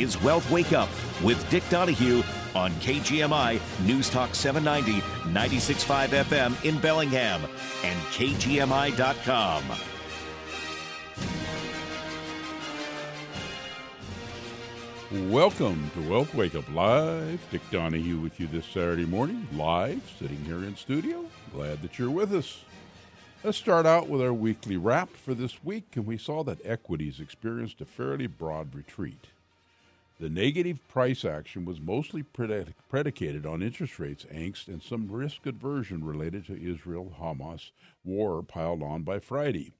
is Wealth Wake Up with Dick Donahue on KGMI News Talk 790, 96.5 FM in Bellingham and KGMI.com. Welcome to Wealth Wake Up Live. Dick Donahue with you this Saturday morning, live, sitting here in studio. Glad that you're with us. Let's start out with our weekly wrap for this week, and we saw that equities experienced a fairly broad retreat. The negative price action was mostly predicated on interest rates angst and some risk aversion related to Israel Hamas war piled on by Friday.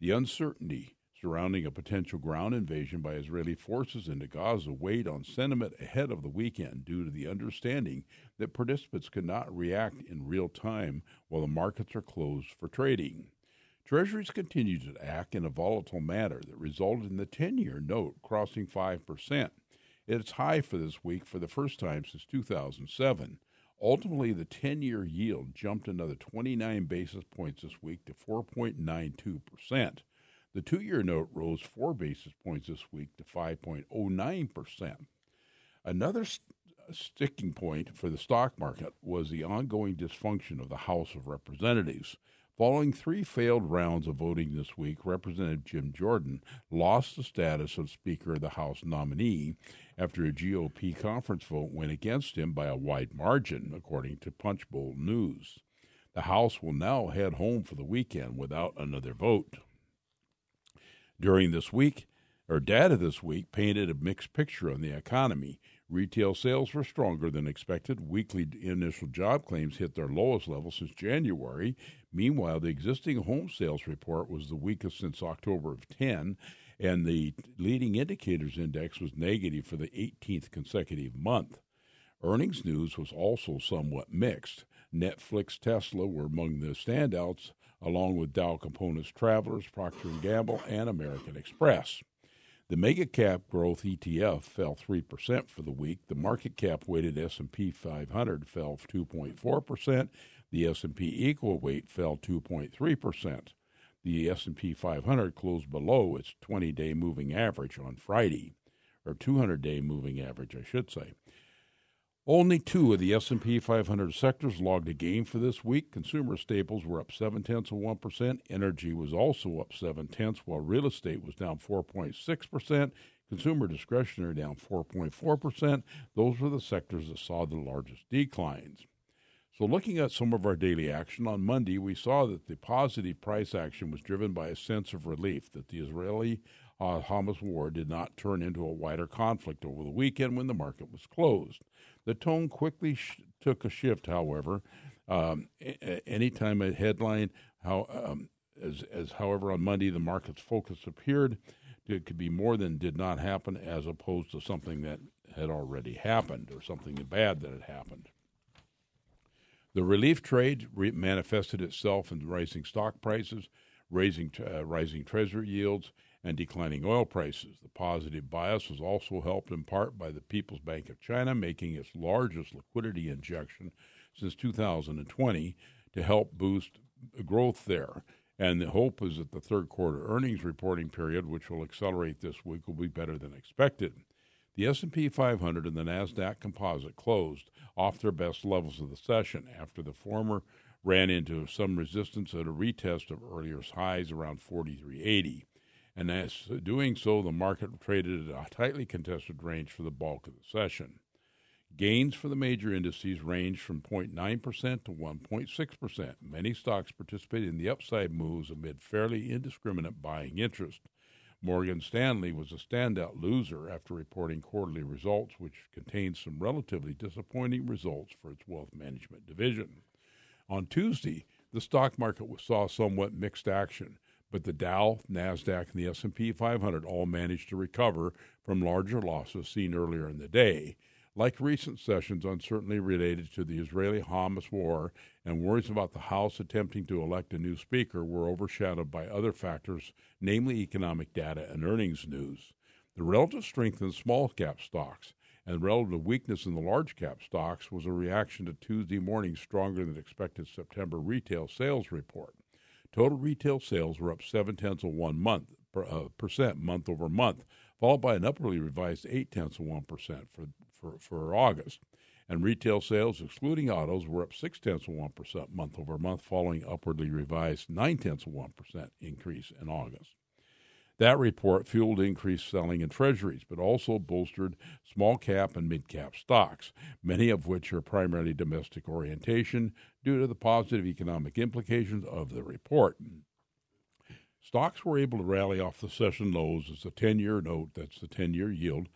The uncertainty surrounding a potential ground invasion by Israeli forces into Gaza weighed on sentiment ahead of the weekend due to the understanding that participants could not react in real time while the markets are closed for trading. Treasuries continued to act in a volatile manner that resulted in the 10 year note crossing 5%. It's high for this week for the first time since 2007. Ultimately, the 10 year yield jumped another 29 basis points this week to 4.92%. The two year note rose four basis points this week to 5.09%. Another st- uh, sticking point for the stock market was the ongoing dysfunction of the House of Representatives. Following three failed rounds of voting this week, Representative Jim Jordan lost the status of Speaker of the House nominee after a GOP conference vote went against him by a wide margin, according to Punchbowl News. The House will now head home for the weekend without another vote. During this week, or data this week painted a mixed picture on the economy. Retail sales were stronger than expected. Weekly initial job claims hit their lowest level since January. Meanwhile, the existing home sales report was the weakest since October of 10, and the leading indicators index was negative for the 18th consecutive month. Earnings news was also somewhat mixed. Netflix, Tesla were among the standouts, along with Dow Components Travelers, Procter & Gamble, and American Express. The mega cap growth ETF fell 3% for the week. The market cap weighted S&P 500 fell 2.4%. The S&P equal weight fell 2.3%. The S&P 500 closed below its 20-day moving average on Friday, or 200-day moving average, I should say. Only two of the S&P 500 sectors logged a gain for this week. Consumer staples were up seven tenths of one percent. Energy was also up seven tenths, while real estate was down 4.6 percent. Consumer discretionary down 4.4 percent. Those were the sectors that saw the largest declines. So, looking at some of our daily action on Monday, we saw that the positive price action was driven by a sense of relief that the Israeli uh, Hamas war did not turn into a wider conflict over the weekend when the market was closed. The tone quickly sh- took a shift, however. Um, a- anytime a headline, how um, as, as however on Monday the market's focus appeared, it could be more than did not happen, as opposed to something that had already happened or something bad that had happened. The relief trade re- manifested itself in rising stock prices, raising uh, rising treasury yields, and declining oil prices. The positive bias was also helped in part by the People's Bank of China making its largest liquidity injection since 2020 to help boost growth there. And the hope is that the third quarter earnings reporting period, which will accelerate this week, will be better than expected. The S&P 500 and the Nasdaq Composite closed off their best levels of the session after the former ran into some resistance at a retest of earlier highs around 4380 and as doing so, the market traded at a tightly contested range for the bulk of the session. Gains for the major indices ranged from 0.9% to 1.6%. Many stocks participated in the upside moves amid fairly indiscriminate buying interest. Morgan Stanley was a standout loser after reporting quarterly results, which contained some relatively disappointing results for its wealth management division. On Tuesday, the stock market saw somewhat mixed action but the Dow, Nasdaq, and the S&P 500 all managed to recover from larger losses seen earlier in the day. Like recent sessions, uncertainty related to the Israeli-Hamas war and worries about the House attempting to elect a new speaker were overshadowed by other factors, namely economic data and earnings news. The relative strength in small cap stocks and relative weakness in the large cap stocks was a reaction to Tuesday morning's stronger than expected September retail sales report. Total retail sales were up seven tenths of one month per, uh, percent month over month, followed by an upwardly revised 8 tenths of 1% for, for, for August. And retail sales, excluding autos, were up 6 tenths of 1% month over month, following upwardly revised 9 tenths of 1% increase in August. That report fueled increased selling in treasuries, but also bolstered small cap and mid cap stocks, many of which are primarily domestic orientation due to the positive economic implications of the report. Stocks were able to rally off the session lows as the 10 year note, that's the 10 year yield,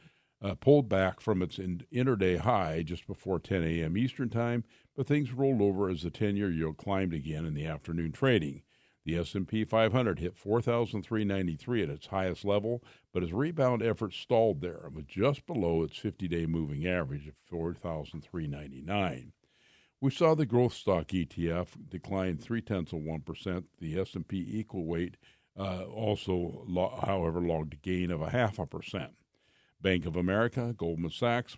uh, pulled back from its in- intraday high just before 10 a.m. Eastern Time, but things rolled over as the 10 year yield climbed again in the afternoon trading. The S&P 500 hit 4,393 at its highest level, but its rebound efforts stalled there and was just below its 50-day moving average of 4,399. We saw the growth stock ETF decline three tenths of one percent. The S&P equal weight uh, also, lo- however, logged a gain of a half a percent. Bank of America, Goldman Sachs,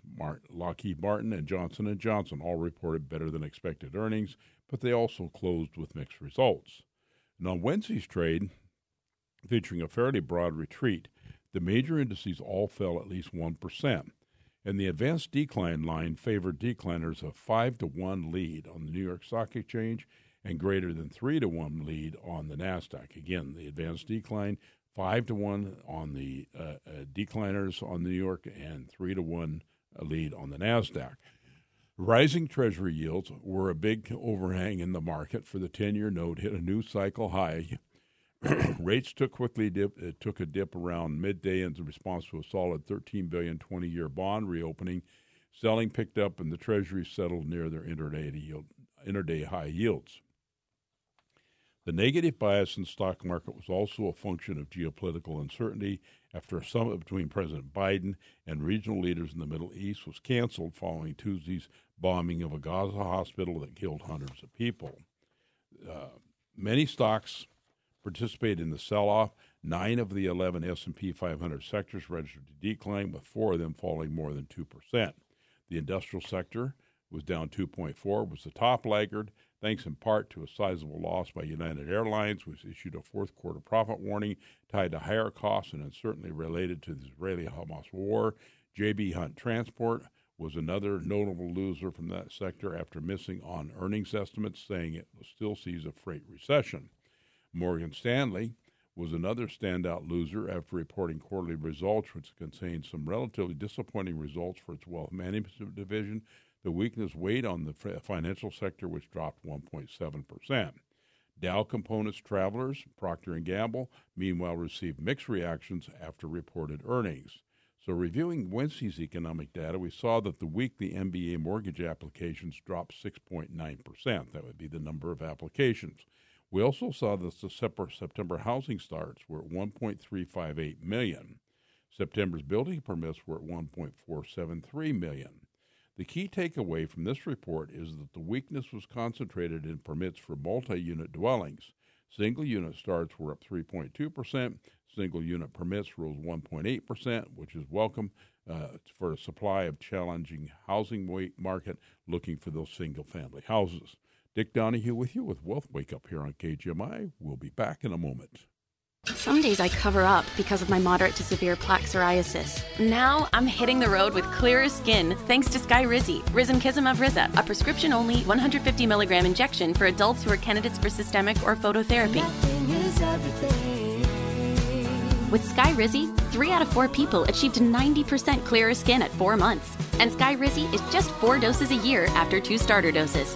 Lockheed Martin, and Johnson Johnson all reported better than expected earnings, but they also closed with mixed results. And on Wednesday's trade, featuring a fairly broad retreat, the major indices all fell at least 1%. And the advanced decline line favored decliners of 5 to 1 lead on the New York Stock Exchange and greater than 3 to 1 lead on the NASDAQ. Again, the advanced decline 5 to 1 on the uh, uh, decliners on New York and 3 to 1 lead on the NASDAQ. Rising Treasury yields were a big overhang in the market for the 10 year note, hit a new cycle high. Rates took quickly dip, it took a dip around midday in response to a solid 13 billion 20 year bond reopening. Selling picked up and the Treasury settled near their intraday, yield, intraday high yields. The negative bias in the stock market was also a function of geopolitical uncertainty after a summit between President Biden and regional leaders in the Middle East was canceled following Tuesday's bombing of a Gaza hospital that killed hundreds of people. Uh, many stocks participated in the sell-off. Nine of the 11 S&P 500 sectors registered a decline, with four of them falling more than 2%. The industrial sector was down 2.4, was the top laggard, thanks in part to a sizable loss by United Airlines, which issued a fourth quarter profit warning tied to higher costs and uncertainty related to the Israeli Hamas war. JB Hunt Transport was another notable loser from that sector after missing on earnings estimates, saying it still sees a freight recession. Morgan Stanley was another standout loser after reporting quarterly results, which contained some relatively disappointing results for its wealth management division, the weakness weighed on the financial sector, which dropped 1.7%. Dow Components Travelers, Procter & Gamble, meanwhile received mixed reactions after reported earnings. So reviewing Wednesday's economic data, we saw that the weekly MBA mortgage applications dropped 6.9%. That would be the number of applications. We also saw that the September housing starts were at 1.358 million. September's building permits were at 1.473 million. The key takeaway from this report is that the weakness was concentrated in permits for multi unit dwellings. Single unit starts were up 3.2%, single unit permits rose 1.8%, which is welcome uh, for a supply of challenging housing market looking for those single family houses. Dick Donahue with you with Wealth Wake Up here on KGMI. We'll be back in a moment. Some days I cover up because of my moderate to severe plaque psoriasis. Now I'm hitting the road with clearer skin thanks to Skyrizi, Risankizumab Riza, a prescription-only 150 milligram injection for adults who are candidates for systemic or phototherapy. With Skyrizi, three out of four people achieved 90% clearer skin at four months. And Skyrizi is just four doses a year after two starter doses.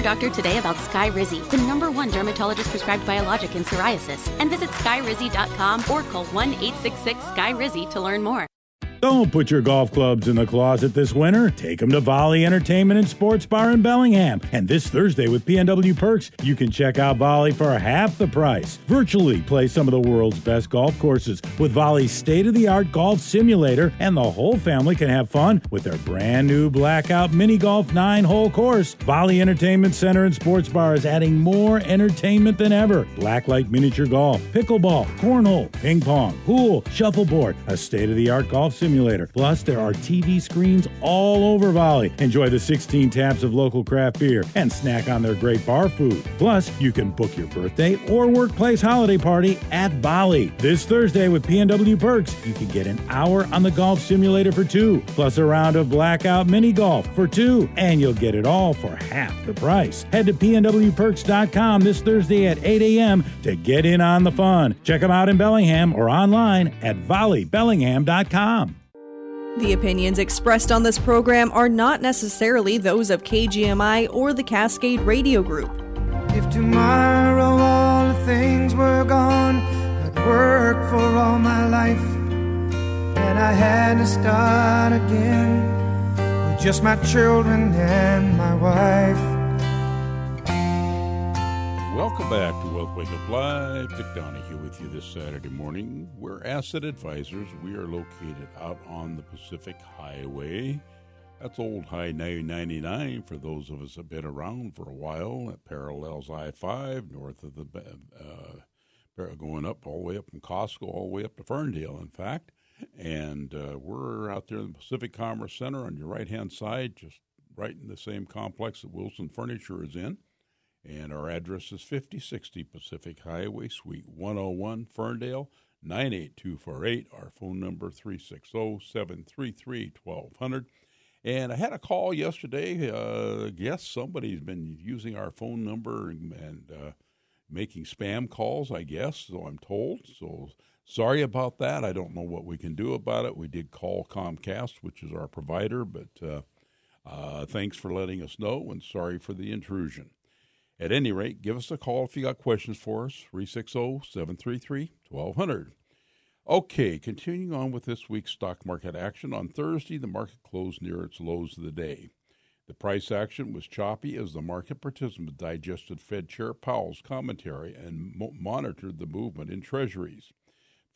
Your doctor today about Skyrizi, the number one dermatologist prescribed biologic in psoriasis, and visit skyrizi.com or call 1 866 Skyrizi to learn more. Don't put your golf clubs in the closet this winter. Take them to Volley Entertainment and Sports Bar in Bellingham. And this Thursday with PNW Perks, you can check out Volley for half the price. Virtually play some of the world's best golf courses with Volley's state of the art golf simulator, and the whole family can have fun with their brand new Blackout Mini Golf 9 hole course. Volley Entertainment Center and Sports Bar is adding more entertainment than ever. Blacklight miniature golf, pickleball, cornhole, ping pong, pool, shuffleboard, a state of the art golf simulator simulator. Plus, there are TV screens all over Volley. Enjoy the 16 taps of local craft beer and snack on their great bar food. Plus, you can book your birthday or workplace holiday party at Volley. This Thursday with PNW Perks, you can get an hour on the golf simulator for two, plus a round of blackout mini golf for two, and you'll get it all for half the price. Head to pnwperks.com this Thursday at 8 a.m. to get in on the fun. Check them out in Bellingham or online at volleybellingham.com. The opinions expressed on this program are not necessarily those of KGMI or the Cascade Radio Group. If tomorrow all the things were gone, I'd work for all my life, and I had to start again with just my children and my wife. Welcome back to Wealth Wake Up Live. Dick Donahue with you this Saturday morning. We're asset advisors. We are located out on the Pacific Highway. That's old High 999 for those of us that have been around for a while. It parallels I 5 north of the, uh, going up all the way up from Costco, all the way up to Ferndale, in fact. And uh, we're out there in the Pacific Commerce Center on your right hand side, just right in the same complex that Wilson Furniture is in. And our address is 5060 Pacific Highway, Suite 101, Ferndale, 98248. Our phone number 360 733 1200. And I had a call yesterday. Uh, guess somebody's been using our phone number and, and uh, making spam calls, I guess, so I'm told. So sorry about that. I don't know what we can do about it. We did call Comcast, which is our provider, but uh, uh thanks for letting us know and sorry for the intrusion. At any rate, give us a call if you got questions for us, 360 733 1200. Okay, continuing on with this week's stock market action. On Thursday, the market closed near its lows of the day. The price action was choppy as the market participants digested Fed Chair Powell's commentary and mo- monitored the movement in treasuries.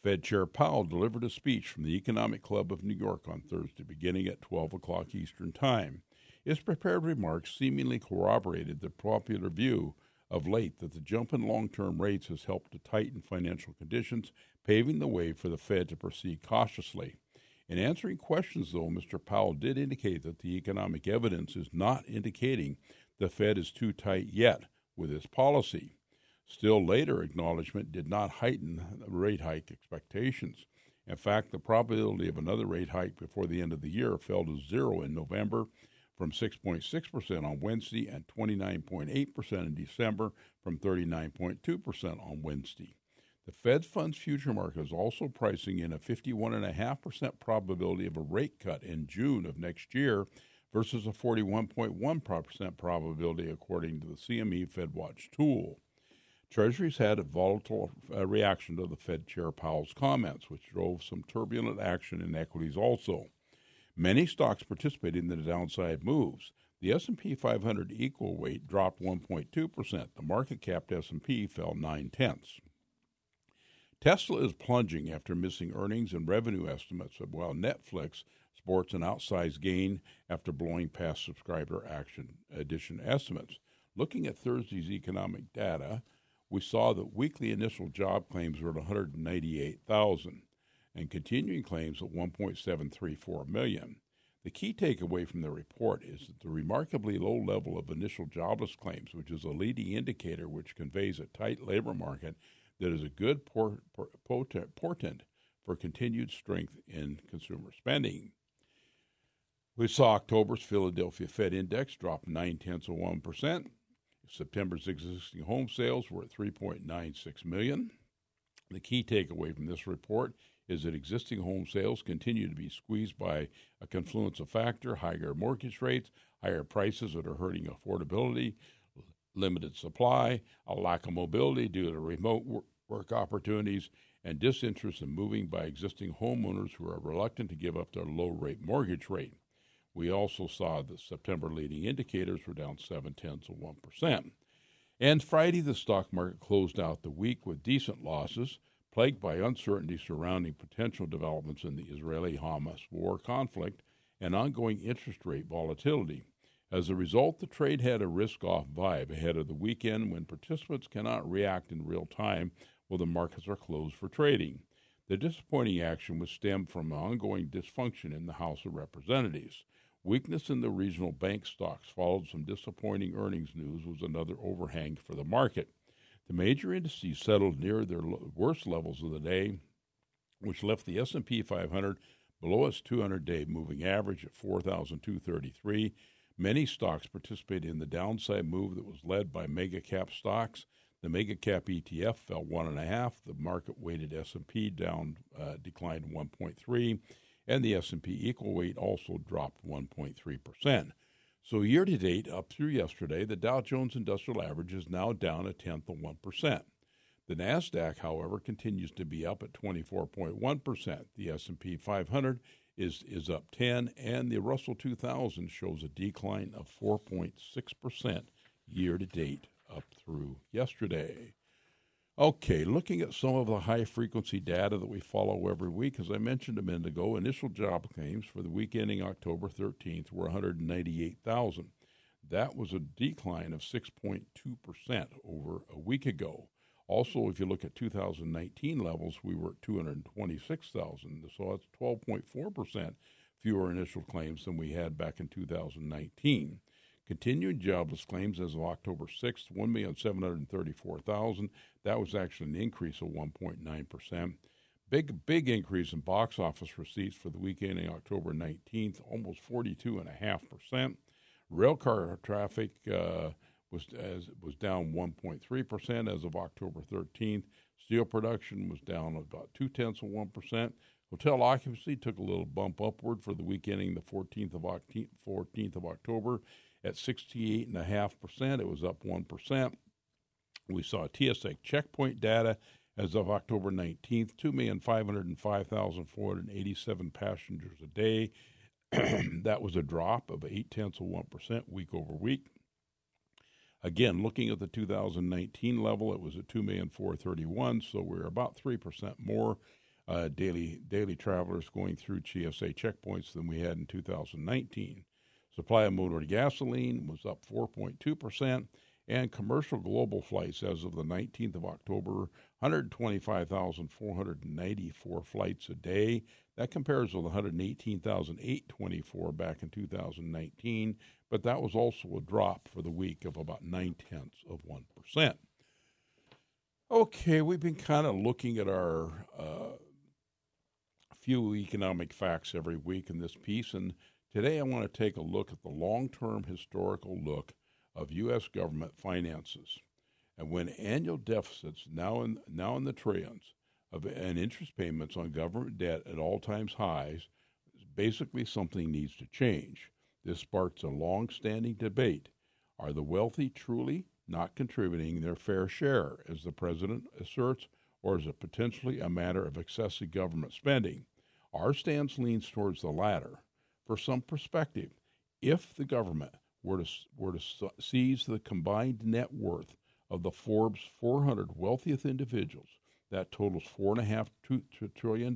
Fed Chair Powell delivered a speech from the Economic Club of New York on Thursday, beginning at 12 o'clock Eastern Time. His prepared remarks seemingly corroborated the popular view of late that the jump in long term rates has helped to tighten financial conditions, paving the way for the Fed to proceed cautiously. In answering questions, though, Mr. Powell did indicate that the economic evidence is not indicating the Fed is too tight yet with its policy. Still, later acknowledgement did not heighten rate hike expectations. In fact, the probability of another rate hike before the end of the year fell to zero in November from 6.6% on Wednesday and 29.8% in December from 39.2% on Wednesday. The Fed funds future market is also pricing in a 51.5% probability of a rate cut in June of next year versus a 41.1% probability according to the CME FedWatch tool. Treasuries had a volatile uh, reaction to the Fed Chair Powell's comments, which drove some turbulent action in equities also. Many stocks participated in the downside moves. The S&P 500 equal weight dropped 1.2%. The market cap S&P fell 9 tenths. Tesla is plunging after missing earnings and revenue estimates, while Netflix sports an outsized gain after blowing past subscriber action addition estimates. Looking at Thursday's economic data, we saw that weekly initial job claims were at 198,000 and continuing claims of 1.734 million. The key takeaway from the report is that the remarkably low level of initial jobless claims, which is a leading indicator which conveys a tight labor market that is a good por- por- portent for continued strength in consumer spending. We saw October's Philadelphia Fed Index drop nine tenths of one percent. September's existing home sales were at 3.96 million. The key takeaway from this report is that existing home sales continue to be squeezed by a confluence of factors higher mortgage rates, higher prices that are hurting affordability, limited supply, a lack of mobility due to remote work opportunities, and disinterest in moving by existing homeowners who are reluctant to give up their low rate mortgage rate. We also saw that September leading indicators were down seven tenths of 1%. And Friday, the stock market closed out the week with decent losses, plagued by uncertainty surrounding potential developments in the Israeli Hamas war conflict and ongoing interest rate volatility. As a result, the trade had a risk off vibe ahead of the weekend when participants cannot react in real time while the markets are closed for trading. The disappointing action was stemmed from ongoing dysfunction in the House of Representatives. Weakness in the regional bank stocks followed some disappointing earnings news was another overhang for the market. The major indices settled near their worst levels of the day, which left the S&P 500 below its 200-day moving average at 4,233 Many stocks participated in the downside move that was led by mega cap stocks. The mega cap ETF fell one and a half. The market weighted S&P down uh, declined 1.3, and the S&P equal weight also dropped 1.3 percent. So year to date, up through yesterday, the Dow Jones Industrial Average is now down a tenth of one percent. The Nasdaq, however, continues to be up at 24.1 percent. The S&P 500 is is up 10 and the Russell 2000 shows a decline of 4.6% year to date up through yesterday. Okay, looking at some of the high frequency data that we follow every week, as I mentioned a minute ago, initial job claims for the week ending October 13th were 198,000. That was a decline of 6.2% over a week ago. Also, if you look at 2019 levels, we were at 226,000. So that's 12.4% fewer initial claims than we had back in 2019. Continuing jobless claims as of October 6th, 1,734,000. That was actually an increase of 1.9%. Big, big increase in box office receipts for the weekend ending October 19th, almost 42.5%. Railcar traffic uh, was as was down 1.3 percent as of October 13th. Steel production was down about two tenths of one percent. Hotel occupancy took a little bump upward for the week ending the 14th of 14th of October at 68.5 percent. It was up one percent. We saw TSA checkpoint data as of October 19th, 2,505,487 passengers a day. that was a drop of eight tenths of one percent week over week. Again, looking at the 2019 level, it was at 2,431, so we're about 3% more uh, daily daily travelers going through TSA checkpoints than we had in 2019. Supply of motor gasoline was up 4.2%, and commercial global flights as of the 19th of October, 125,494 flights a day. That compares with 118,824 back in 2019 but that was also a drop for the week of about nine tenths of 1%. Okay, we've been kind of looking at our uh, few economic facts every week in this piece, and today I want to take a look at the long term historical look of U.S. government finances. And when annual deficits now in, now in the trillions of, and interest payments on government debt at all times highs, basically something needs to change. This sparks a long standing debate. Are the wealthy truly not contributing their fair share, as the president asserts, or is it potentially a matter of excessive government spending? Our stance leans towards the latter. For some perspective, if the government were to, were to seize the combined net worth of the Forbes 400 wealthiest individuals, that totals $4.5 trillion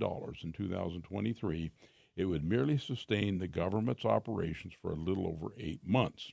in 2023, it would merely sustain the government's operations for a little over eight months.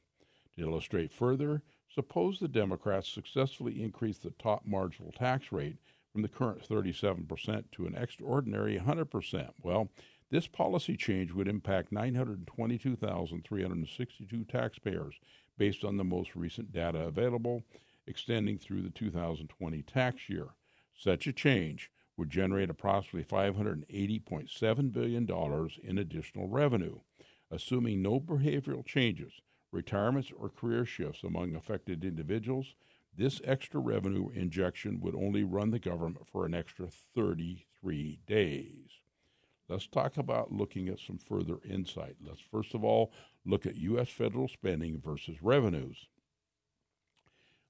To illustrate further, suppose the Democrats successfully increase the top marginal tax rate from the current 37% to an extraordinary 100%. Well, this policy change would impact 922,362 taxpayers based on the most recent data available, extending through the 2020 tax year. Such a change would generate approximately $580.7 billion in additional revenue. Assuming no behavioral changes, retirements, or career shifts among affected individuals, this extra revenue injection would only run the government for an extra 33 days. Let's talk about looking at some further insight. Let's first of all look at U.S. federal spending versus revenues.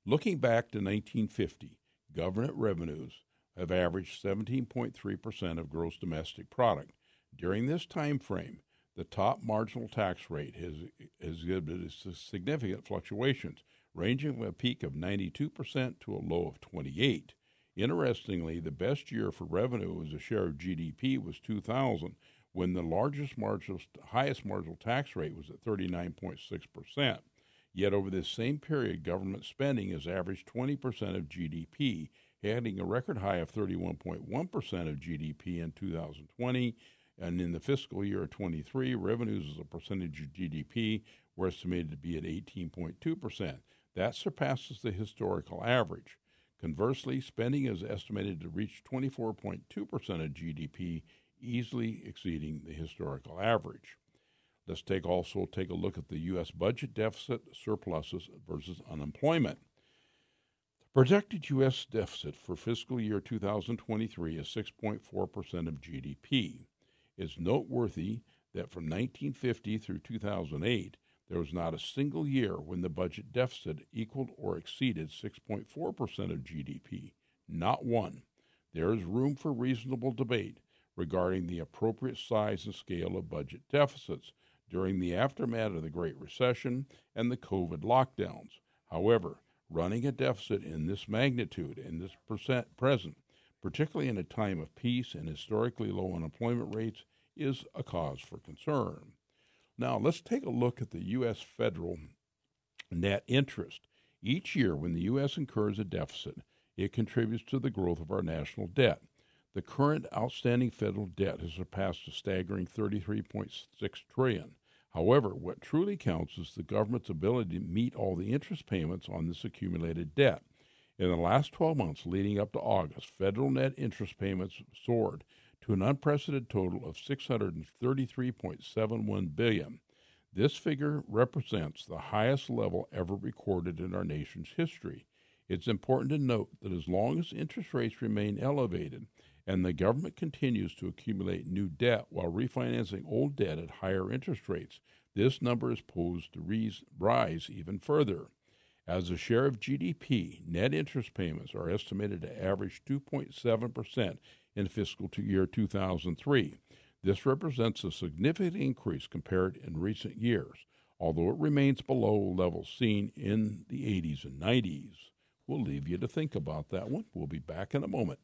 Looking back to 1950, government revenues have averaged 17.3% of gross domestic product. During this time frame, the top marginal tax rate has, has exhibited significant fluctuations, ranging from a peak of 92% to a low of 28. Interestingly, the best year for revenue as a share of GDP was 2000, when the largest marginal, highest marginal tax rate was at 39.6%. Yet over this same period, government spending has averaged 20% of GDP, hitting a record high of 31.1% of GDP in 2020. And in the fiscal year of 23, revenues as a percentage of GDP were estimated to be at 18.2%. That surpasses the historical average. Conversely, spending is estimated to reach 24.2% of GDP, easily exceeding the historical average. Let's take also take a look at the U.S. budget deficit, surpluses versus unemployment. The projected U.S. deficit for fiscal year 2023 is 6.4% of GDP. It's noteworthy that from 1950 through 2008, there was not a single year when the budget deficit equaled or exceeded 6.4% of GDP. Not one. There is room for reasonable debate regarding the appropriate size and scale of budget deficits during the aftermath of the Great Recession and the COVID lockdowns. However, running a deficit in this magnitude in this percent present, particularly in a time of peace and historically low unemployment rates, is a cause for concern. Now, let's take a look at the U.S. federal net interest. Each year, when the U.S. incurs a deficit, it contributes to the growth of our national debt. The current outstanding federal debt has surpassed a staggering 33.6 trillion. However, what truly counts is the government's ability to meet all the interest payments on this accumulated debt. In the last 12 months leading up to August, federal net interest payments soared to an unprecedented total of 633.71 billion. This figure represents the highest level ever recorded in our nation's history. It's important to note that as long as interest rates remain elevated, and the government continues to accumulate new debt while refinancing old debt at higher interest rates, this number is posed to rise even further. As a share of GDP, net interest payments are estimated to average 2.7% in fiscal year 2003. This represents a significant increase compared in recent years, although it remains below levels seen in the 80s and 90s. We'll leave you to think about that one. We'll be back in a moment.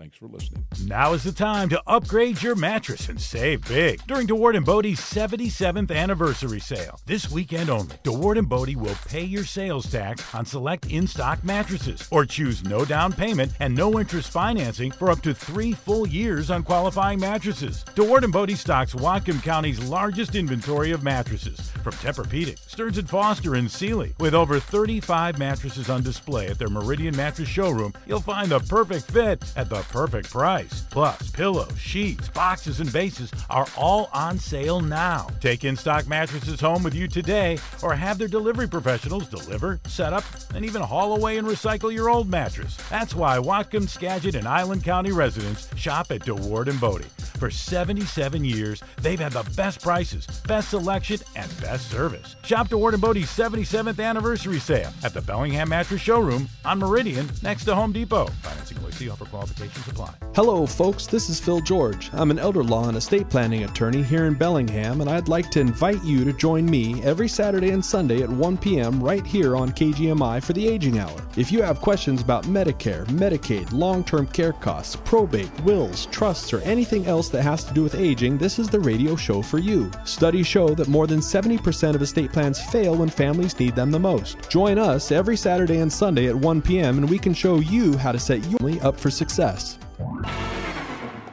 Thanks for listening. Now is the time to upgrade your mattress and save big during DeWaard and Bode's 77th anniversary sale. This weekend only, DeWaard and Bode will pay your sales tax on select in-stock mattresses or choose no down payment and no interest financing for up to three full years on qualifying mattresses. DeWard and Bodie stocks Whatcom County's largest inventory of mattresses from Tempur-Pedic, Stearns & Foster, and Sealy. With over 35 mattresses on display at their Meridian Mattress Showroom, you'll find the perfect fit at the perfect price. Plus, pillows, sheets, boxes, and bases are all on sale now. Take in stock mattresses home with you today or have their delivery professionals deliver, set up, and even haul away and recycle your old mattress. That's why Whatcom, Skagit, and Island County residents shop at DeWaard and Bode. For 77 years, they've had the best prices, best selection, and best service. Shop DeWaard and Bode's 77th anniversary sale at the Bellingham Mattress Showroom on Meridian next to Home Depot. Financing see offer qualifications apply. Hello, folks. This is Phil George. I'm an elder law and estate planning attorney here in Bellingham, and I'd like to invite you to join me every Saturday and Sunday at 1 p.m. right here on KGMI for the Aging Hour. If you have questions about Medicare, Medicaid, long term care costs, probate, wills, trusts, or anything else that has to do with aging, this is the radio show for you. Studies show that more than 70% of estate plans fail when families need them the most. Join us every Saturday and Sunday at 1 p.m., and we can show you how to set your family up for success.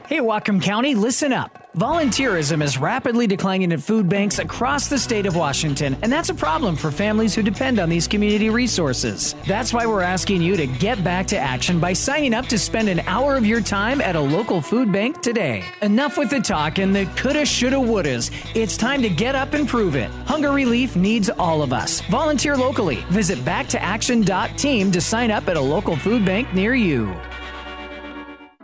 Hey, Whatcom County, listen up. Volunteerism is rapidly declining at food banks across the state of Washington, and that's a problem for families who depend on these community resources. That's why we're asking you to get back to action by signing up to spend an hour of your time at a local food bank today. Enough with the talk and the coulda, shoulda, wouldas. It's time to get up and prove it. Hunger Relief needs all of us. Volunteer locally. Visit backtooaction.team to sign up at a local food bank near you.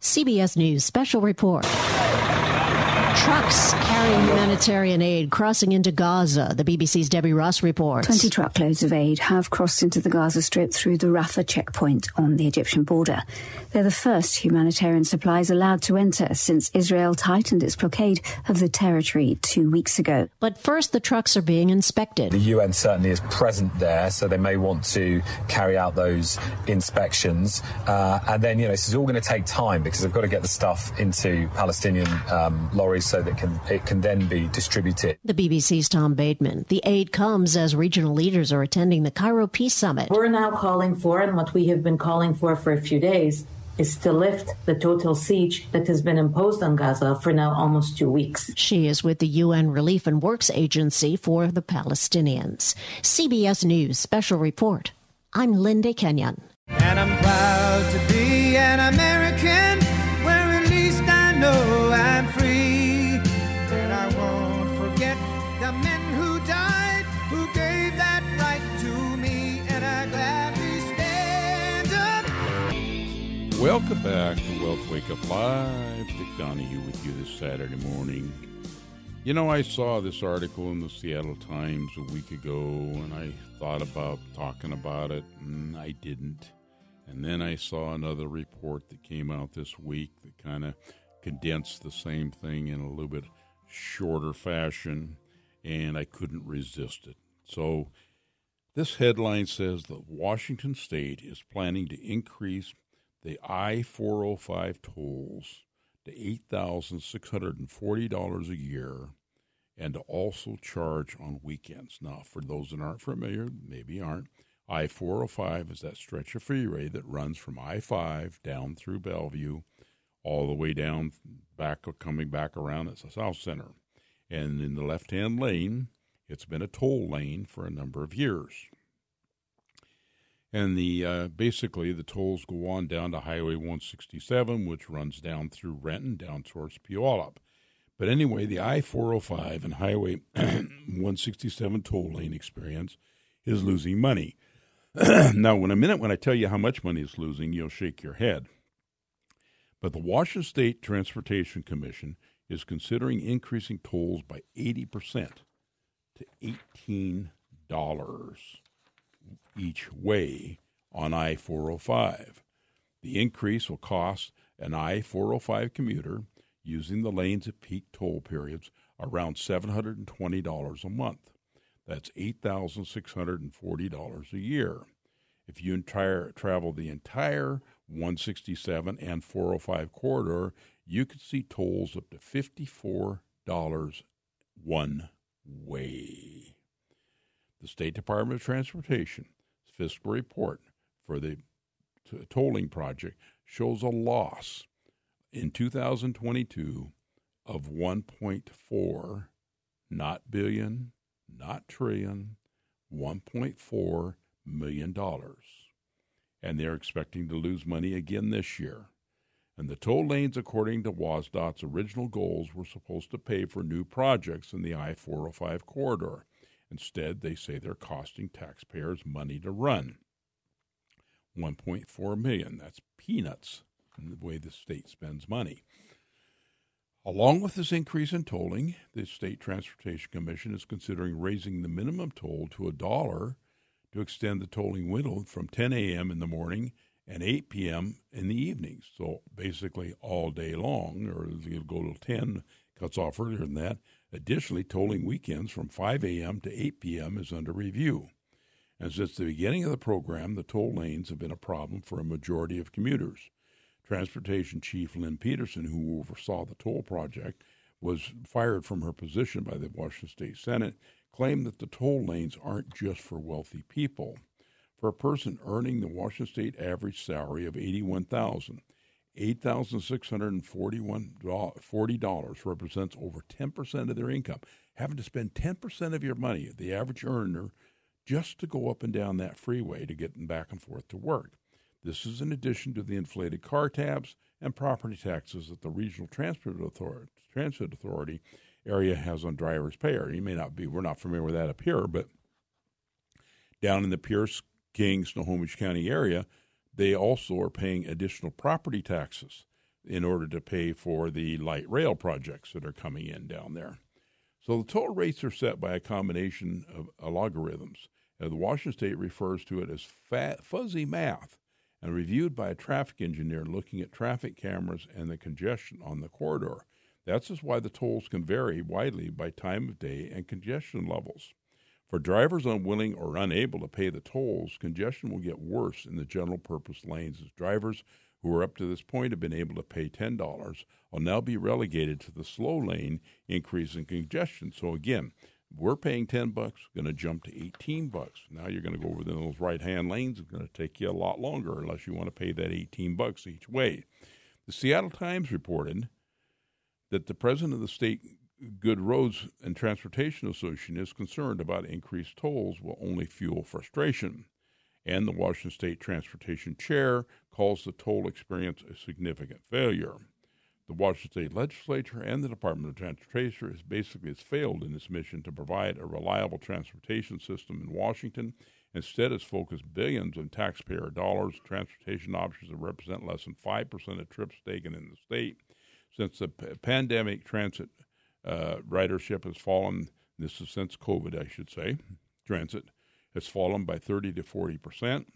CBS News Special Report. Trucks carrying humanitarian aid crossing into Gaza. The BBC's Debbie Ross reports. 20 truckloads of aid have crossed into the Gaza Strip through the Rafah checkpoint on the Egyptian border. They're the first humanitarian supplies allowed to enter since Israel tightened its blockade of the territory two weeks ago. But first, the trucks are being inspected. The UN certainly is present there, so they may want to carry out those inspections. Uh, and then, you know, this is all going to take time because they've got to get the stuff into Palestinian um, lorries so that can, it can then be distributed. The BBC's Tom Bateman. The aid comes as regional leaders are attending the Cairo Peace Summit. We're now calling for, and what we have been calling for for a few days, is to lift the total siege that has been imposed on Gaza for now almost two weeks. She is with the UN Relief and Works Agency for the Palestinians. CBS News Special Report. I'm Linda Kenyon. And I'm proud to be an American Welcome back to Wealth Wake Up Live. Dick Donahue with you this Saturday morning. You know, I saw this article in the Seattle Times a week ago and I thought about talking about it, and I didn't. And then I saw another report that came out this week that kind of condensed the same thing in a little bit shorter fashion, and I couldn't resist it. So, this headline says that Washington State is planning to increase the I 405 tolls to $8,640 a year and to also charge on weekends. Now, for those that aren't familiar, maybe aren't, I 405 is that stretch of freeway that runs from I 5 down through Bellevue all the way down back, coming back around at the Southcenter. And in the left hand lane, it's been a toll lane for a number of years. And the uh, basically the tolls go on down to Highway 167, which runs down through Renton down towards Puyallup. But anyway, the I 405 and Highway 167 toll lane experience is losing money. now, in a minute, when I tell you how much money it's losing, you'll shake your head. But the Washington State Transportation Commission is considering increasing tolls by 80% to $18 each way on I 405. The increase will cost an I 405 commuter using the lanes at peak toll periods around $720 a month. That's $8,640 a year. If you entire, travel the entire 167 and 405 corridor, you could see tolls up to $54 one way. The State Department of Transportation fiscal report for the t- tolling project shows a loss in 2022 of 1.4 not billion not trillion 1.4 million dollars. And they're expecting to lose money again this year. And the toll lanes according to WSDOT's original goals were supposed to pay for new projects in the I-405 corridor Instead, they say they're costing taxpayers money to run. 1.4 million, that's peanuts in the way the state spends money. Along with this increase in tolling, the State Transportation Commission is considering raising the minimum toll to a dollar to extend the tolling window from 10 a.m. in the morning and 8 p.m. in the evening. So basically all day long, or it'll go to 10, cuts off earlier than that. Additionally, tolling weekends from 5 a.m. to 8 p.m. is under review. And since the beginning of the program, the toll lanes have been a problem for a majority of commuters. Transportation Chief Lynn Peterson, who oversaw the toll project, was fired from her position by the Washington State Senate, claimed that the toll lanes aren't just for wealthy people. For a person earning the Washington State average salary of eighty-one thousand, eight thousand six hundred and forty-one forty dollars represents over ten percent of their income. Having to spend ten percent of your money, the average earner, just to go up and down that freeway to get back and forth to work. This is in addition to the inflated car tabs and property taxes that the Regional Transit Authority, Transit Authority area has on drivers' pay. Or you may not be, we're not familiar with that up here, but down in the Pierce, King, Snohomish County area, they also are paying additional property taxes in order to pay for the light rail projects that are coming in down there. So the toll rates are set by a combination of algorithms. the Washington State refers to it as fat, fuzzy math and reviewed by a traffic engineer looking at traffic cameras and the congestion on the corridor. That's just why the tolls can vary widely by time of day and congestion levels. For drivers unwilling or unable to pay the tolls, congestion will get worse in the general purpose lanes as drivers who are up to this point have been able to pay $10 will now be relegated to the slow lane, increasing congestion. So again, we're paying 10 bucks, going to jump to 18 bucks. Now you're going to go within those right-hand lanes. It's going to take you a lot longer unless you want to pay that 18 bucks each way. The Seattle Times reported that the president of the state Good Roads and Transportation Association is concerned about increased tolls will only fuel frustration. And the Washington State Transportation Chair calls the toll experience a significant failure. The Washington State Legislature and the Department of Transportation has basically has failed in its mission to provide a reliable transportation system in Washington. Instead, it's focused billions of taxpayer dollars. Transportation options that represent less than 5% of trips taken in the state. Since the p- pandemic, transit uh, ridership has fallen. This is since COVID, I should say. Transit has fallen by 30 to 40 percent.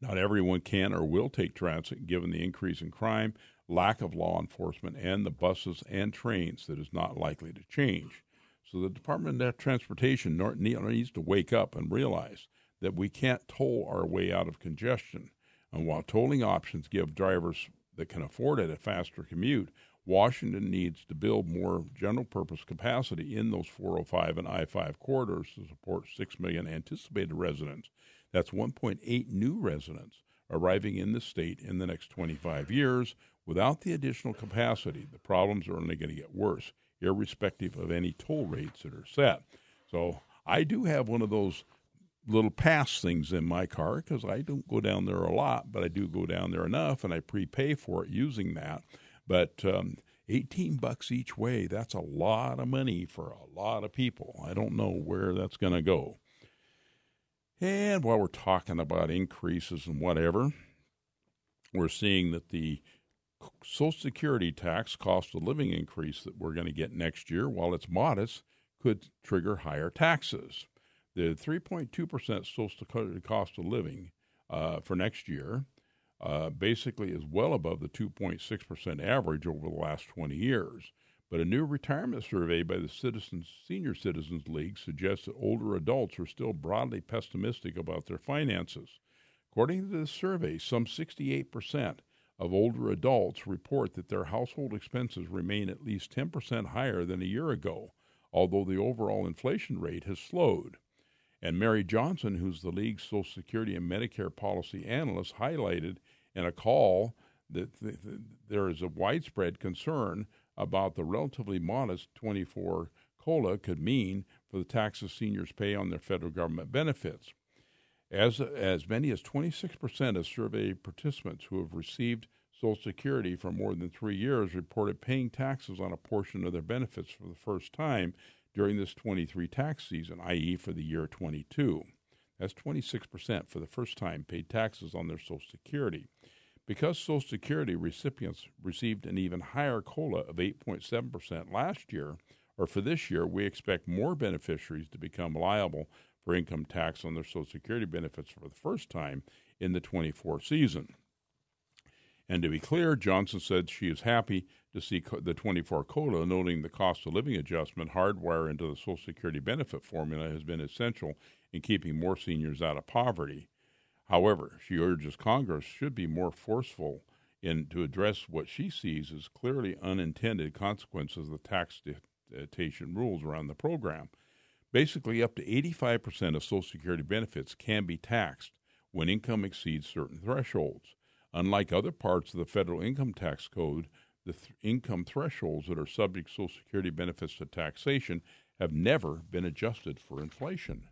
Not everyone can or will take transit given the increase in crime, lack of law enforcement, and the buses and trains that is not likely to change. So the Department of Transportation needs to wake up and realize that we can't toll our way out of congestion. And while tolling options give drivers that can afford it a faster commute, Washington needs to build more general purpose capacity in those 405 and I 5 corridors to support 6 million anticipated residents. That's 1.8 new residents arriving in the state in the next 25 years. Without the additional capacity, the problems are only going to get worse, irrespective of any toll rates that are set. So I do have one of those little pass things in my car because I don't go down there a lot, but I do go down there enough and I prepay for it using that. But um, 18 bucks each way, that's a lot of money for a lot of people. I don't know where that's going to go. And while we're talking about increases and whatever, we're seeing that the Social Security tax cost of living increase that we're going to get next year, while it's modest, could trigger higher taxes. The 3.2% Social Security cost of living uh, for next year uh, basically is well above the 2.6% average over the last 20 years. But a new retirement survey by the Citizens Senior Citizens League suggests that older adults are still broadly pessimistic about their finances. According to this survey, some 68% of older adults report that their household expenses remain at least 10% higher than a year ago, although the overall inflation rate has slowed. And Mary Johnson, who's the league's Social Security and Medicare policy analyst, highlighted in a call that th- th- there is a widespread concern about the relatively modest 24 COLA could mean for the taxes seniors pay on their federal government benefits. As, as many as 26% of survey participants who have received Social Security for more than three years reported paying taxes on a portion of their benefits for the first time during this 23 tax season, i.e., for the year 22. That's 26% for the first time paid taxes on their Social Security. Because Social Security recipients received an even higher COLA of 8.7% last year, or for this year, we expect more beneficiaries to become liable for income tax on their Social Security benefits for the first time in the 24 season. And to be clear, Johnson said she is happy to see the 24 COLA, noting the cost of living adjustment hardwire into the Social Security benefit formula has been essential in keeping more seniors out of poverty. However, she urges Congress should be more forceful in to address what she sees as clearly unintended consequences of the tax dictation rules around the program. Basically, up to 85% of Social Security benefits can be taxed when income exceeds certain thresholds. Unlike other parts of the federal income tax code, the th- income thresholds that are subject to Social Security benefits to taxation have never been adjusted for inflation.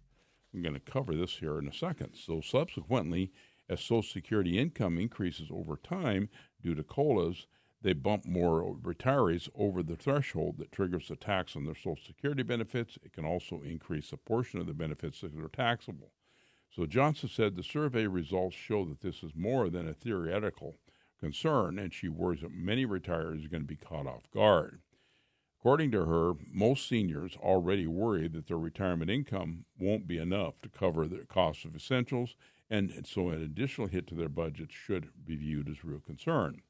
I'm going to cover this here in a second. So, subsequently, as Social Security income increases over time due to COLAs, they bump more retirees over the threshold that triggers a tax on their Social Security benefits. It can also increase a portion of the benefits that are taxable. So Johnson said the survey results show that this is more than a theoretical concern, and she worries that many retirees are going to be caught off guard. According to her, most seniors already worry that their retirement income won't be enough to cover the cost of essentials, and so an additional hit to their budgets should be viewed as real concern.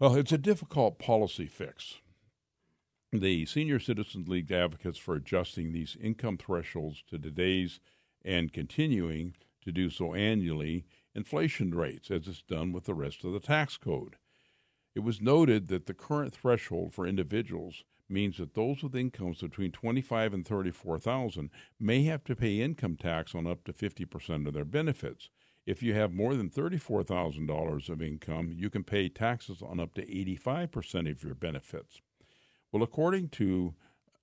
Well, it's a difficult policy fix. The Senior Citizens League advocates for adjusting these income thresholds to today's and continuing to do so annually inflation rates, as it's done with the rest of the tax code. It was noted that the current threshold for individuals means that those with incomes between 25 and 34,000 may have to pay income tax on up to 50% of their benefits. If you have more than $34,000 of income, you can pay taxes on up to 85% of your benefits. Well, according to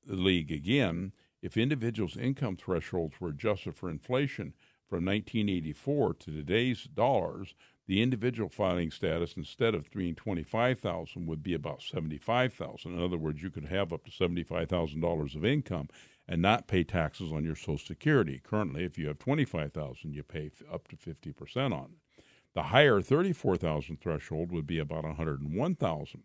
the league again, if individuals' income thresholds were adjusted for inflation from 1984 to today's dollars, the individual filing status instead of being 25,000 would be about 75,000. In other words, you could have up to $75,000 of income and not pay taxes on your social security. Currently, if you have 25,000, you pay up to 50% on it. The higher 34,000 threshold would be about 101,000.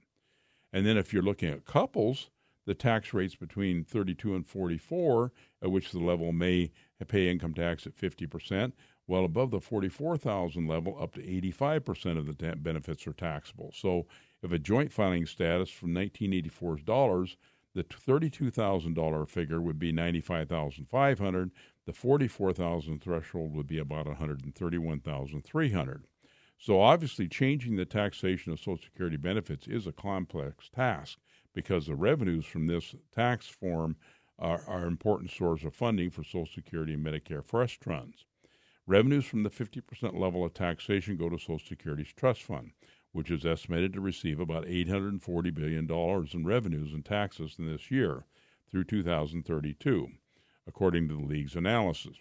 And then if you're looking at couples, the tax rates between 32 and 44, at which the level may pay income tax at 50%, while above the 44,000 level, up to 85% of the benefits are taxable. So if a joint filing status from 1984's dollars, the $32,000 figure would be 95,500. The 44,000 threshold would be about 131,300. So obviously changing the taxation of social security benefits is a complex task because the revenues from this tax form are, are an important source of funding for Social Security and Medicare Trust funds. Revenues from the 50% level of taxation go to Social Security's trust fund, which is estimated to receive about $840 billion in revenues and taxes in this year through 2032, according to the League's analysis.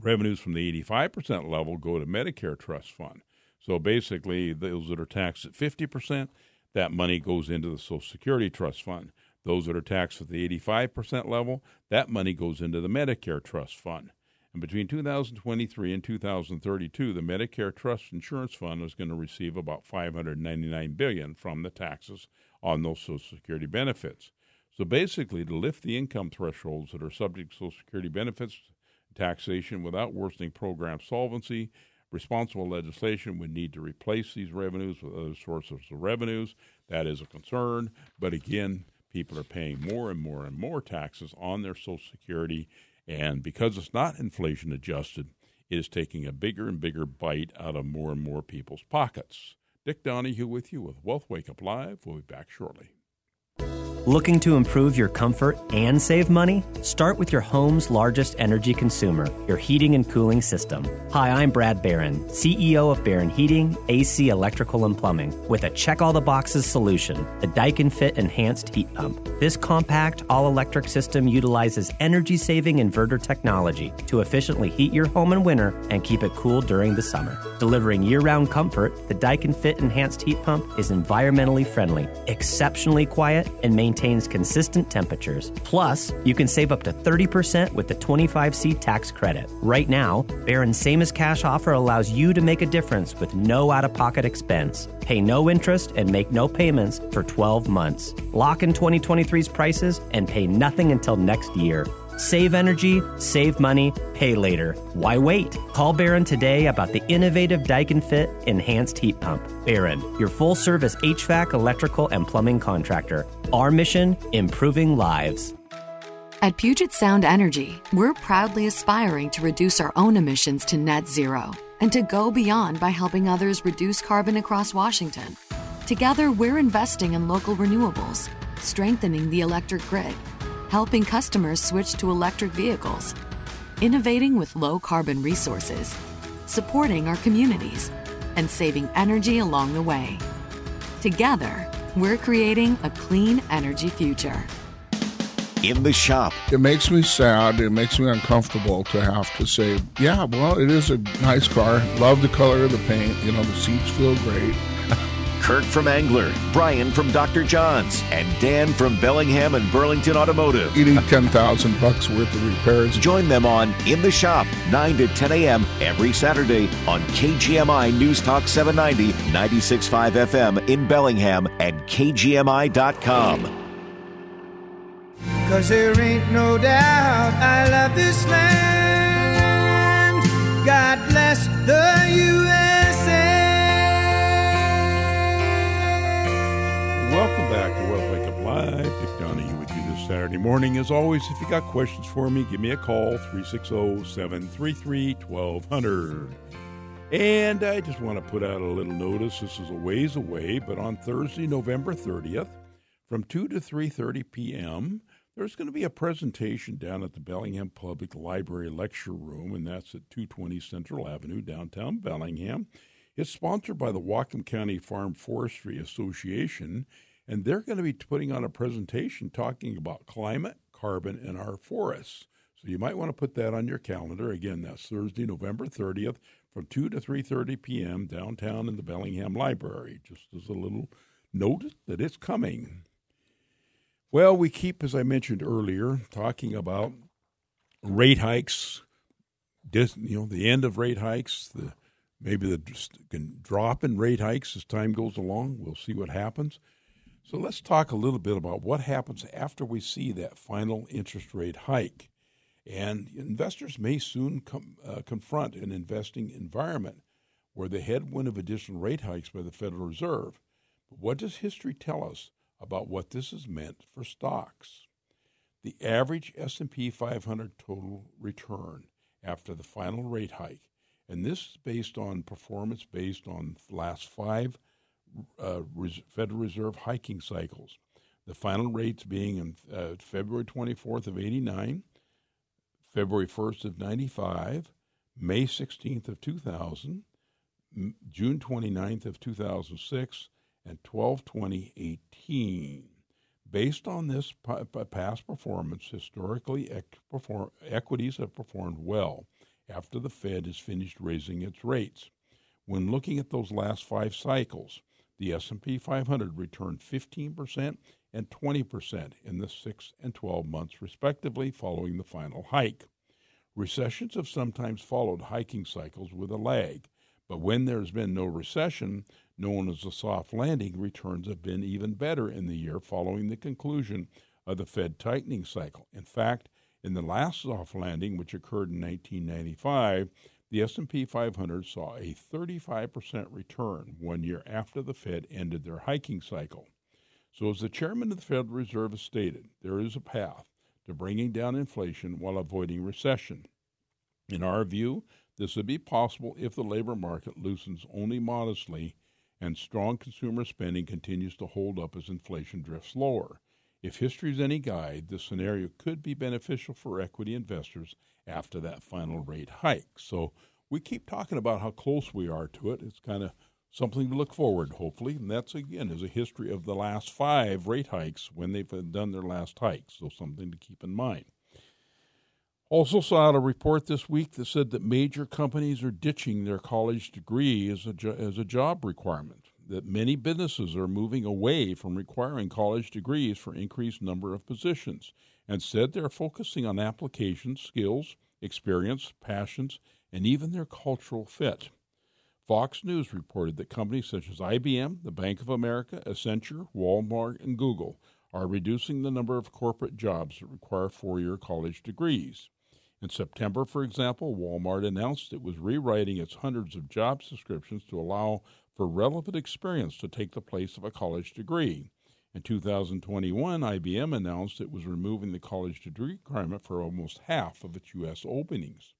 Revenues from the 85% level go to Medicare Trust Fund. So basically, those that are taxed at 50%, that money goes into the Social Security Trust Fund. Those that are taxed at the 85% level, that money goes into the Medicare Trust Fund. And between 2023 and 2032, the Medicare Trust Insurance Fund is going to receive about 599 billion from the taxes on those Social Security benefits. So basically, to lift the income thresholds that are subject to Social Security benefits taxation without worsening program solvency, responsible legislation would need to replace these revenues with other sources of revenues. That is a concern. But again, people are paying more and more and more taxes on their Social Security. And because it's not inflation adjusted, it is taking a bigger and bigger bite out of more and more people's pockets. Dick Donahue with you with Wealth Wake Up Live. We'll be back shortly. Looking to improve your comfort and save money? Start with your home's largest energy consumer, your heating and cooling system. Hi, I'm Brad Barron, CEO of Barron Heating, AC, Electrical, and Plumbing, with a check all the boxes solution, the Daikin Fit Enhanced Heat Pump. This compact, all electric system utilizes energy saving inverter technology to efficiently heat your home in winter and keep it cool during the summer. Delivering year round comfort, the Daikin Fit Enhanced Heat Pump is environmentally friendly, exceptionally quiet, and maintains maintains consistent temperatures. Plus, you can save up to 30% with the 25C tax credit. Right now, Barron's same as cash offer allows you to make a difference with no out of pocket expense. Pay no interest and make no payments for 12 months. Lock in 2023's prices and pay nothing until next year. Save energy, save money, pay later. Why wait? Call Barron today about the innovative Daikin Fit Enhanced Heat Pump. Barron, your full service HVAC, electrical, and plumbing contractor. Our mission improving lives. At Puget Sound Energy, we're proudly aspiring to reduce our own emissions to net zero and to go beyond by helping others reduce carbon across Washington. Together, we're investing in local renewables, strengthening the electric grid, helping customers switch to electric vehicles, innovating with low carbon resources, supporting our communities, and saving energy along the way. Together, we're creating a clean energy future in the shop. It makes me sad. It makes me uncomfortable to have to say, yeah, well, it is a nice car. Love the color of the paint. You know, the seats feel great. Kurt from Angler, Brian from Dr. John's, and Dan from Bellingham and Burlington Automotive. You need 10000 bucks worth of repairs. Join them on In the Shop, 9 to 10 a.m. every Saturday on KGMI News Talk 790, 96.5 FM in Bellingham and KGMI.com. Cause there ain't no doubt I love this land. God bless the USA. Welcome back to Wealth Wake Up Live. Dick Donahue with you this Saturday morning. As always, if you got questions for me, give me a call 360 733 1200. And I just want to put out a little notice. This is a ways away, but on Thursday, November 30th, from 2 to 3:30 p.m., there's going to be a presentation down at the Bellingham Public Library Lecture Room, and that's at 220 Central Avenue, downtown Bellingham. It's sponsored by the Whatcom County Farm Forestry Association, and they're going to be putting on a presentation talking about climate, carbon, and our forests. So you might want to put that on your calendar. Again, that's Thursday, November 30th, from 2 to 3:30 p.m. downtown in the Bellingham Library. Just as a little note that it's coming. Well, we keep, as I mentioned earlier, talking about rate hikes. You know, the end of rate hikes, the maybe the drop in rate hikes as time goes along. We'll see what happens. So let's talk a little bit about what happens after we see that final interest rate hike. And investors may soon com- uh, confront an investing environment where the headwind of additional rate hikes by the Federal Reserve. But what does history tell us about what this has meant for stocks. The average S&P 500 total return after the final rate hike, and this is based on performance based on the last five uh, Federal Reserve hiking cycles. The final rates being in uh, February 24th of 89, February 1st of 95, May 16th of 2000, June 29th of 2006, and 12-2018. Based on this past performance, historically equities have performed well after the Fed has finished raising its rates. When looking at those last five cycles, the S&P 500 returned 15% and 20% in the 6 and 12 months respectively following the final hike. Recessions have sometimes followed hiking cycles with a lag, but when there's been no recession, known as a soft landing, returns have been even better in the year following the conclusion of the Fed tightening cycle. In fact, in the last soft landing, which occurred in 1995, the S&P 500 saw a 35% return one year after the Fed ended their hiking cycle. So as the chairman of the Federal Reserve has stated, there is a path to bringing down inflation while avoiding recession. In our view, this would be possible if the labor market loosens only modestly and strong consumer spending continues to hold up as inflation drifts lower. If history is any guide, this scenario could be beneficial for equity investors after that final rate hike. So we keep talking about how close we are to it. It's kind of something to look forward, hopefully. And that's, again, is a history of the last five rate hikes when they've done their last hike. So something to keep in mind. Also saw out a report this week that said that major companies are ditching their college degree as a, jo- as a job requirement. That many businesses are moving away from requiring college degrees for increased number of positions. Instead, they're focusing on applications, skills, experience, passions, and even their cultural fit. Fox News reported that companies such as IBM, the Bank of America, Accenture, Walmart, and Google are reducing the number of corporate jobs that require four year college degrees. In September, for example, Walmart announced it was rewriting its hundreds of job descriptions to allow for relevant experience to take the place of a college degree. In 2021, IBM announced it was removing the college degree requirement for almost half of its U.S. openings.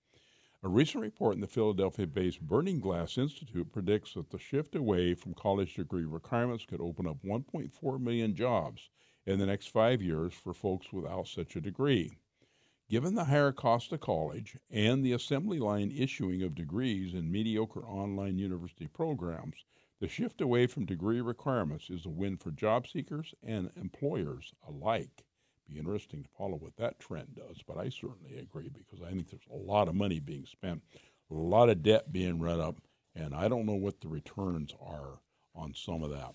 A recent report in the Philadelphia based Burning Glass Institute predicts that the shift away from college degree requirements could open up 1.4 million jobs in the next five years for folks without such a degree. Given the higher cost of college and the assembly line issuing of degrees in mediocre online university programs, the shift away from degree requirements is a win for job seekers and employers alike be interesting to follow what that trend does. But I certainly agree because I think there's a lot of money being spent, a lot of debt being run up, and I don't know what the returns are on some of that.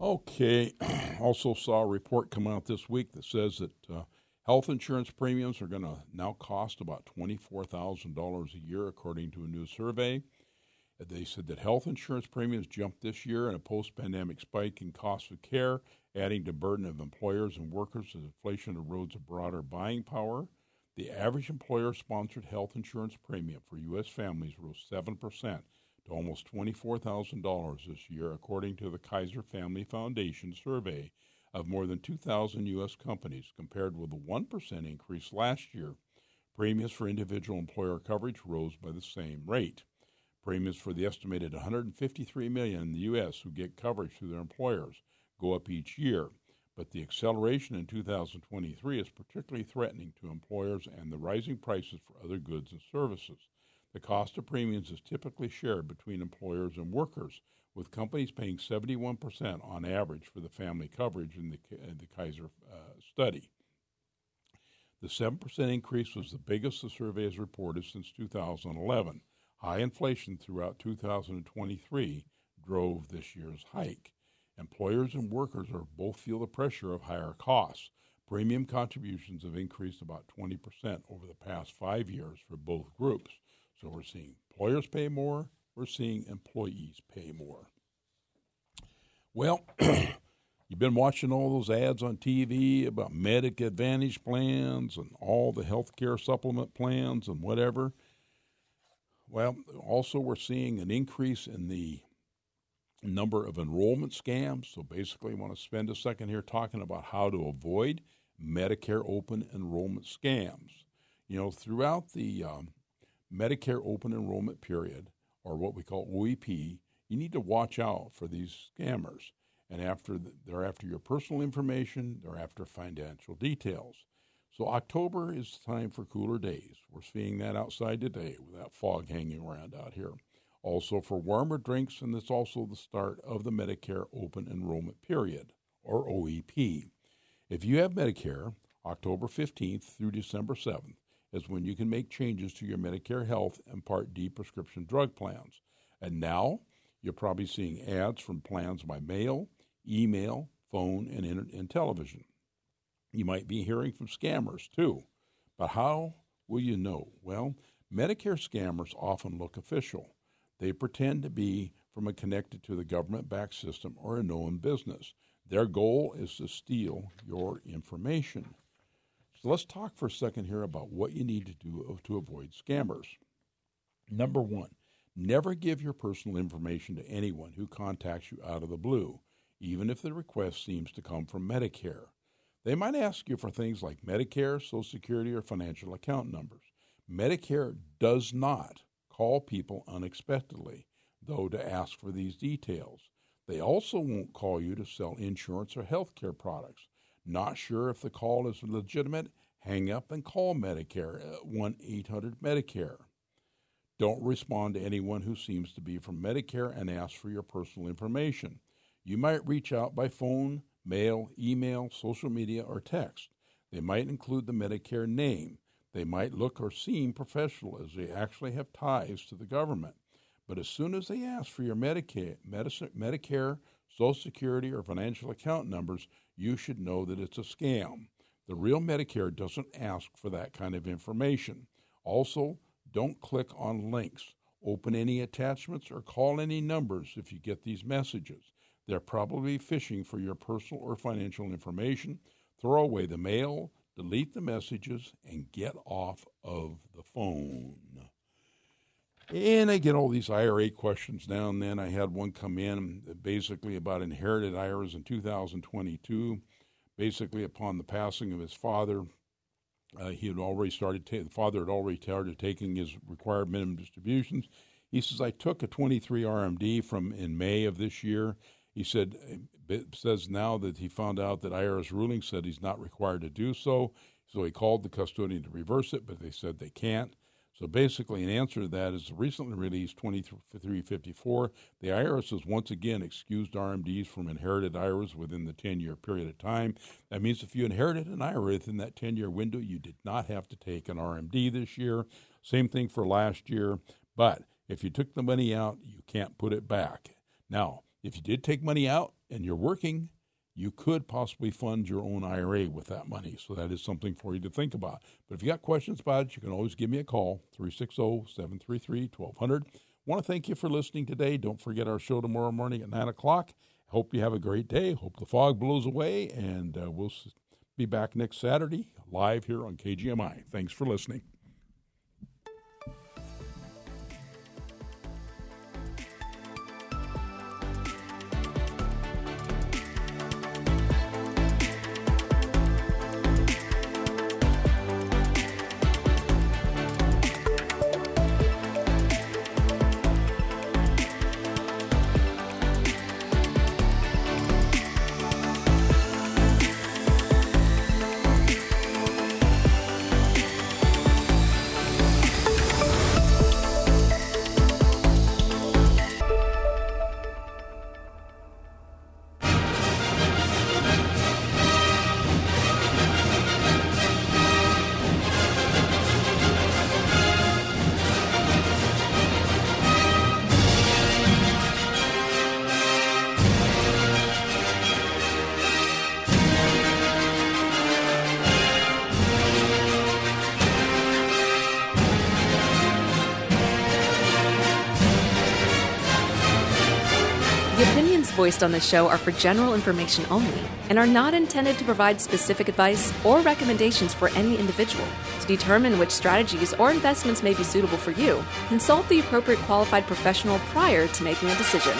Okay, also saw a report come out this week that says that uh, health insurance premiums are going to now cost about $24,000 a year, according to a new survey. They said that health insurance premiums jumped this year in a post pandemic spike in cost of care adding to burden of employers and workers as inflation erodes a broader buying power. The average employer sponsored health insurance premium for U.S. families rose 7% to almost $24,000 this year, according to the Kaiser Family Foundation survey of more than 2,000 U.S. companies, compared with a 1% increase last year. Premiums for individual employer coverage rose by the same rate. Premiums for the estimated 153 million in the U.S. who get coverage through their employers go up each year, but the acceleration in 2023 is particularly threatening to employers and the rising prices for other goods and services. The cost of premiums is typically shared between employers and workers, with companies paying 71% on average for the family coverage in the, in the Kaiser uh, study. The 7% increase was the biggest the survey has reported since 2011. High inflation throughout 2023 drove this year's hike. Employers and workers are both feel the pressure of higher costs. Premium contributions have increased about 20% over the past five years for both groups. So we're seeing employers pay more, we're seeing employees pay more. Well, you've been watching all those ads on TV about Medic Advantage plans and all the health care supplement plans and whatever. Well, also we're seeing an increase in the number of enrollment scams. So basically, I want to spend a second here talking about how to avoid Medicare open enrollment scams. You know, throughout the um, Medicare open enrollment period, or what we call OEP, you need to watch out for these scammers. And after the, they're after your personal information, they're after financial details. So October is time for cooler days. We're seeing that outside today with that fog hanging around out here also for warmer drinks, and it's also the start of the Medicare open enrollment period, or OEP. If you have Medicare, October 15th through December 7th is when you can make changes to your Medicare Health and Part D prescription drug plans. And now you're probably seeing ads from plans by mail, email, phone, and, and television. You might be hearing from scammers too. But how will you know? Well, Medicare scammers often look official. They pretend to be from a connected to the government backed system or a known business. Their goal is to steal your information. So let's talk for a second here about what you need to do to avoid scammers. Number one, never give your personal information to anyone who contacts you out of the blue, even if the request seems to come from Medicare. They might ask you for things like Medicare, Social Security, or financial account numbers. Medicare does not call people unexpectedly, though, to ask for these details. They also won't call you to sell insurance or health care products. Not sure if the call is legitimate? Hang up and call Medicare at 1 800 Medicare. Don't respond to anyone who seems to be from Medicare and ask for your personal information. You might reach out by phone, mail, email, social media, or text. They might include the Medicare name. They might look or seem professional as they actually have ties to the government. But as soon as they ask for your Medicare, Medicare, Social Security, or financial account numbers, you should know that it's a scam. The real Medicare doesn't ask for that kind of information. Also, don't click on links, open any attachments, or call any numbers if you get these messages. They're probably fishing for your personal or financial information. Throw away the mail, delete the messages, and get off of the phone. And I get all these IRA questions now and then. I had one come in basically about inherited IRAs in 2022. Basically, upon the passing of his father, uh, he had already started. Ta- the father had already started taking his required minimum distributions. He says, "I took a 23 RMD from in May of this year." He said, says now that he found out that IRS ruling said he's not required to do so. So he called the custodian to reverse it, but they said they can't. So basically, an answer to that is the recently released 2354. The IRS has once again excused RMDs from inherited IRAs within the 10 year period of time. That means if you inherited an IRA within that 10 year window, you did not have to take an RMD this year. Same thing for last year. But if you took the money out, you can't put it back. Now, if you did take money out and you're working, you could possibly fund your own IRA with that money. So that is something for you to think about. But if you got questions about it, you can always give me a call 360 733 1200. Want to thank you for listening today. Don't forget our show tomorrow morning at 9 o'clock. Hope you have a great day. Hope the fog blows away, and uh, we'll be back next Saturday live here on KGMI. Thanks for listening. Voiced on this show are for general information only and are not intended to provide specific advice or recommendations for any individual. To determine which strategies or investments may be suitable for you, consult the appropriate qualified professional prior to making a decision.